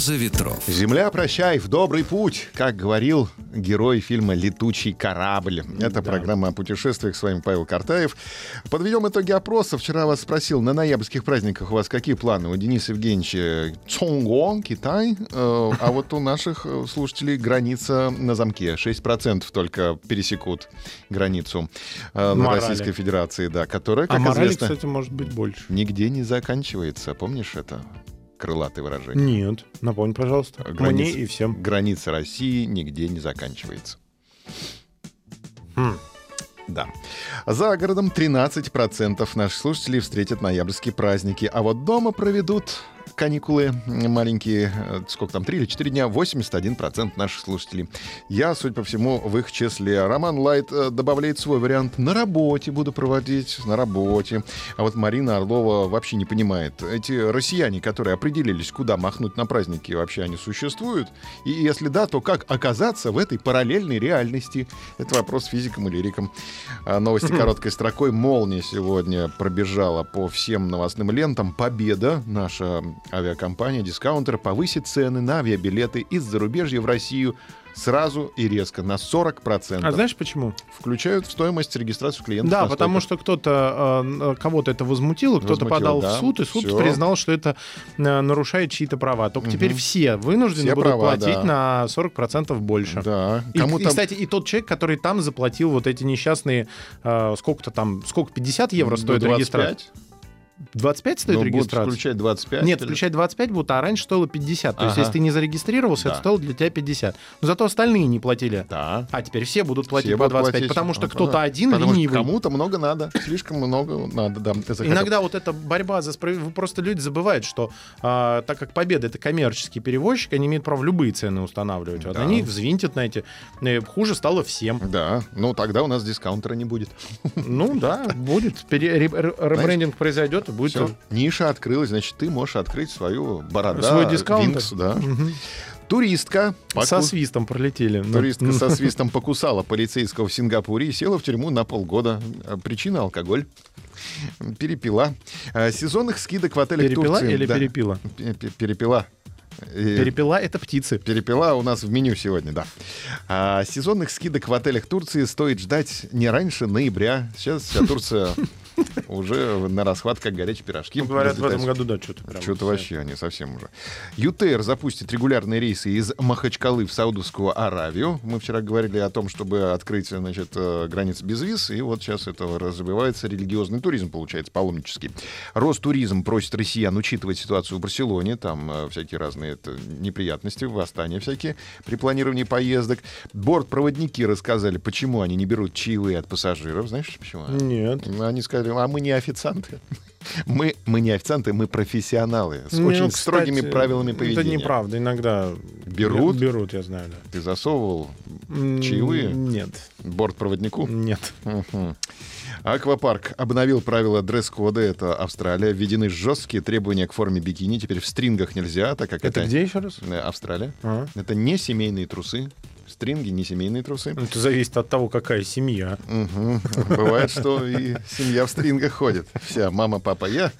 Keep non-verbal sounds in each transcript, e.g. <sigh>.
Роза ветров. Земля, прощай, в добрый путь, как говорил герой фильма «Летучий корабль». Это программа о путешествиях. С вами Павел Картаев. Подведем итоги опроса. Вчера вас спросил, на ноябрьских праздниках у вас какие планы? У Дениса Евгеньевича Чонгуон, Китай. Э, а вот у наших э, слушателей граница на замке. 6% только пересекут границу э, Морали. Российской Федерации, да, которая, А как морали, известно, кстати, может быть больше. нигде не заканчивается. Помнишь это крылатое выражение? Нет, напомни, пожалуйста. Мне Граница- и всем. Граница России нигде не заканчивается. Хм. Да. За городом 13% наших слушателей встретят ноябрьские праздники, а вот дома проведут каникулы маленькие, э, сколько там, 3 или 4 дня, 81% наших слушателей. Я, судя по всему, в их числе. Роман Лайт э, добавляет свой вариант. На работе буду проводить, на работе. А вот Марина Орлова вообще не понимает. Эти россияне, которые определились, куда махнуть на праздники, вообще они существуют? И если да, то как оказаться в этой параллельной реальности? Это вопрос физикам и лирикам. А Новости <clears throat> короткой строкой. Молния сегодня пробежала по всем новостным лентам. Победа. Наша авиакомпания «Дискаунтер» повысит цены на авиабилеты из зарубежья в Россию сразу и резко на 40%. А знаешь почему? Включают в стоимость регистрацию клиентов. Да, потому что кто-то э, кого-то это возмутило, кто-то подал да. в суд, и суд Всё. признал, что это э, нарушает чьи-то права. Только теперь все вынуждены Все будут права, платить да. на 40% больше. Да. И, Кому и, там кстати, и тот человек, который там заплатил вот эти несчастные, э, сколько-то там, сколько, 50 евро стоит 25? регистрация? 25 стоит Ну, будут регистрация? включать 25? Нет, или- включать 25 будут, а раньше стоило 50. То есть, Ага. если ты не зарегистрировался, Да. это стоило для тебя 50. Но зато остальные не платили. Да. А теперь все будут платить Все по будут 25, платить. потому что А, кто-то да. один Потому ленивый. кому-то много надо, слишком много надо, да. Иногда вот эта борьба за справедливость... Просто люди забывают, что а, так как Победа — это коммерческий перевозчик, они имеют право любые цены устанавливать. Вот Да. они их взвинтят на эти... э, Хуже стало всем. Да, ну тогда у нас дискаунтера не будет. Ну да, будет. Ребрендинг произойдет, и будет... Все, ниша открылась, значит, ты можешь открыть свою борода, Свой дискаунтер. Винкс, да. Туристка. Со поку- свистом пролетели. Ну, Туристка со <laughs> свистом покусала полицейского в Сингапуре и села в тюрьму на полгода. А Причина алкоголь. Перепила. А, Сезонных скидок в отелях Перепила Турции. или да. перепила? Пе- пе- Перепила. Э, Перепела — это птицы. Перепела у нас в меню сегодня, да. А, сезонных скидок в отелях Турции стоит ждать не раньше ноября. Сейчас вся Турция уже на расхват, как горячие пирожки. Ну, Говорят, в этом году, да, что-то прям. Что-то вообще они совсем уже. ЮТР запустит регулярные рейсы из Махачкалы в Саудовскую Аравию. Мы вчера говорили о том, чтобы открыть, значит, э, границы без виз, и вот сейчас это развивается религиозный туризм, получается, паломнический. Ростуризм просит россиян учитывать ситуацию в Барселоне, там э, всякие разные это, неприятности, восстания всякие при планировании поездок. Бортпроводники рассказали, почему они не берут чаевые от пассажиров. Знаешь, почему? Нет. Они сказали, а мы не официанты. <laughs> Мы, мы не официанты, мы профессионалы с Ну, очень кстати, строгими правилами поведения. Это неправда. Иногда Берут? Берут, я знаю, да. Ты засовывал Чаевые? Нет. бортпроводнику? Нет. Аквапарк обновил правила дресс-кода. Это Австралия. Введены жесткие требования к форме бикини. Теперь в стрингах нельзя, так как это, Это где еще раз? Австралия. А. Это не семейные трусы. Стринги не семейные трусы. Это зависит от того, какая семья. Мгм. Бывает, что и семья в стрингах ходит. Вся мама, папа, я.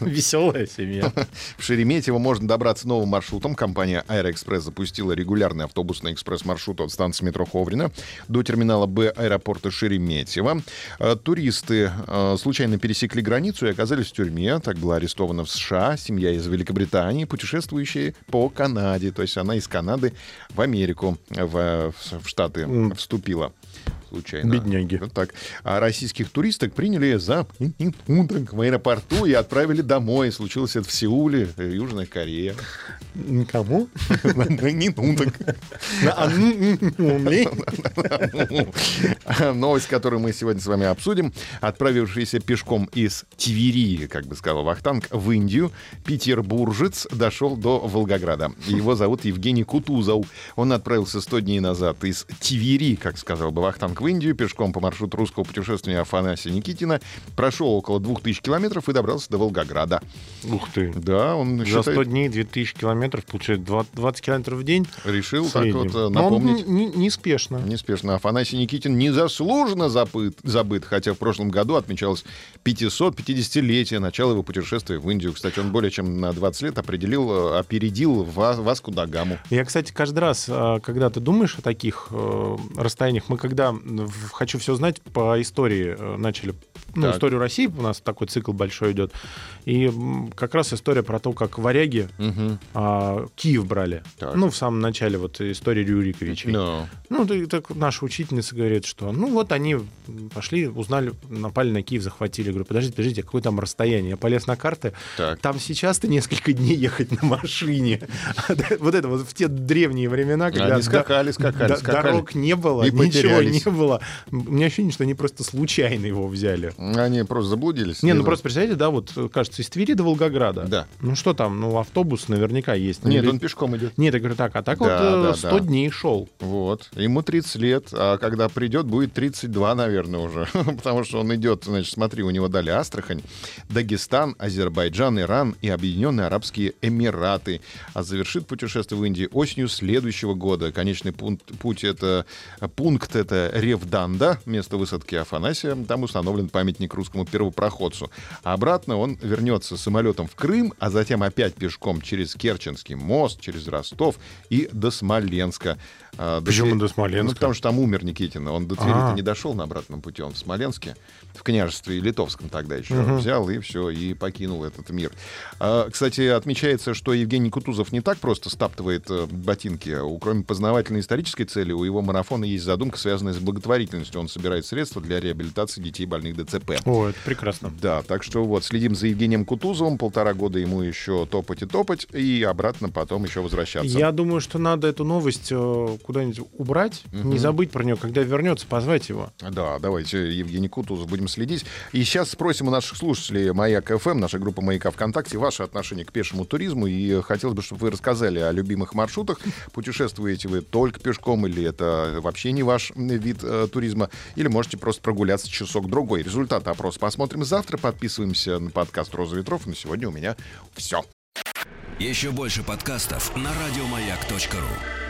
Веселая семья. В Шереметьево можно добраться новым маршрутом. Компания «Аэроэкспресс» запустила регулярный автобусный экспресс-маршрут от станции метро Ховрино до терминала «Б» аэропорта Шереметьево. Э, Туристы э, случайно пересекли границу и оказались в тюрьме. Так была арестована в США семья из Великобритании, путешествующая по Канаде. То есть она из Канады в Америку, в, в Штаты вступила. Случайно. Бедняги. Вот так. А российских туристок приняли за уток в аэропорту и отправили домой. Случилось это в Сеуле, э, Южная Корея. Никому? Уток. <laughs> Новость, которую мы сегодня с вами обсудим. Отправившийся пешком из Твери, как бы сказал Вахтанг, в Индию, петербуржец дошел до Волгограда. Его зовут Евгений Кутузов. Он отправился 100 дней назад из Твери, как сказал бы Вахтанг, в Индию пешком по маршруту русского путешествия Афанасия Никитина, прошел около 2000 километров и добрался до Волгограда. Ух ты. Да, он За считает, 100 дней 2000 километров, получается 20 20 километров в день. решил так вот э, Но он напомнить. не- неспешно. Неспешно. Афанасий Никитин незаслуженно забыт, забыт, хотя в прошлом году отмечалось 550-летие начала его путешествия в Индию. Кстати, он более чем на 20 лет определил, э, опередил Ва- Васку да Гаму. Я, кстати, каждый раз, а, когда ты думаешь о таких э, расстояниях, мы когда в «Хочу все знать» по истории э, начали, ну, Так. историю России, у нас такой цикл большой идет, и как раз история про то, как варяги Мгм. а, Киев брали. Так. Ну, в самом начале вот истории Рюриковичей. Ну, Ну, ты- так наша учительница говорит, что, ну, вот они пошли, узнали, напали на Киев, захватили. Говорю, подождите, подождите, а какое там расстояние? Я полез на карты, так. там сейчас-то несколько дней ехать на машине. <laughs> Вот это вот в те древние времена, когда Они скакали, скакали, скакали. дорог не было, ничего не было. У меня ощущение, что они просто случайно его взяли. Они просто заблудились. Не, ну знаю. просто представляете, да, вот, кажется, из Твери до Волгограда. Да. Ну что там, ну автобус наверняка есть. Нет, он пешком идет. Нет, я говорю так, а так Да, вот э, да, 100 да. дней шел. Вот. Ему 30 лет, а когда придет, будет 32, наверное, уже. <laughs> Потому что он идет, значит, смотри, у него дали Астрахань, Дагестан, Азербайджан, Иран и Объединенные Арабские Эмираты. А завершит путешествие в Индии осенью следующего года. Конечный пункт, путь это, пункт это Ревданда, место высадки Афанасия. Там установлен памятник русскому первопроходцу. А обратно он вернется самолетом в Крым, а затем опять пешком через Керченский мост, через Ростов и до Смоленска. А, до Почему Твери- до Смоленска? Ну, потому что там умер Никитин. Он до Твери-то А. не дошел на обратном пути. Он в Смоленске, в княжестве Литовском тогда еще Мгм. взял и все, и покинул этот мир. А, кстати, отмечается, что Евгений Кутузов не так просто стаптывает э, ботинки. Кроме познавательной исторической цели, у его марафона есть задумка, связанная с благотворительностью. Он собирает средства для реабилитации детей больных ДЦП. О, это прекрасно. Да, так что вот, следим за Евгением Кутузовым. Полтора года ему еще топать и топать, и обратно потом еще возвращаться. Я думаю, что надо эту новость э, куда-нибудь убрать, Мгм. не забыть про нее, когда вернется, позвать его. Да, давайте, Евгений Кутузов, будем следить. И сейчас спросим у наших слушателей Маяк ФМ, наша группа Маяка ВКонтакте, ваше отношение к пешему туризму. И хотелось бы, чтобы вы рассказали о любимых маршрутах. Путешествуете вы только пешком или это вообще не ваш вид э, туризма? Или можете просто прогуляться часок-другой. Результаты опроса посмотрим завтра. Подписываемся на подкаст «Роза ветров». На сегодня у меня все. Еще больше подкастов на радиомаяк.ру.